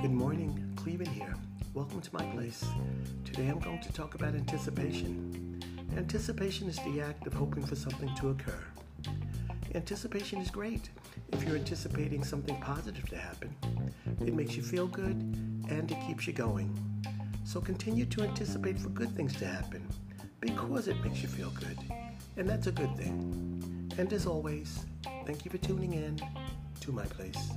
Good morning, Clevin here. Welcome to my place. Today I'm going to talk about anticipation. Anticipation is the act of hoping for something to occur. Anticipation is great if you're anticipating something positive to happen. It makes you feel good and it keeps you going. So continue to anticipate for good things to happen because it makes you feel good. And that's a good thing. And as always, thank you for tuning in to my place.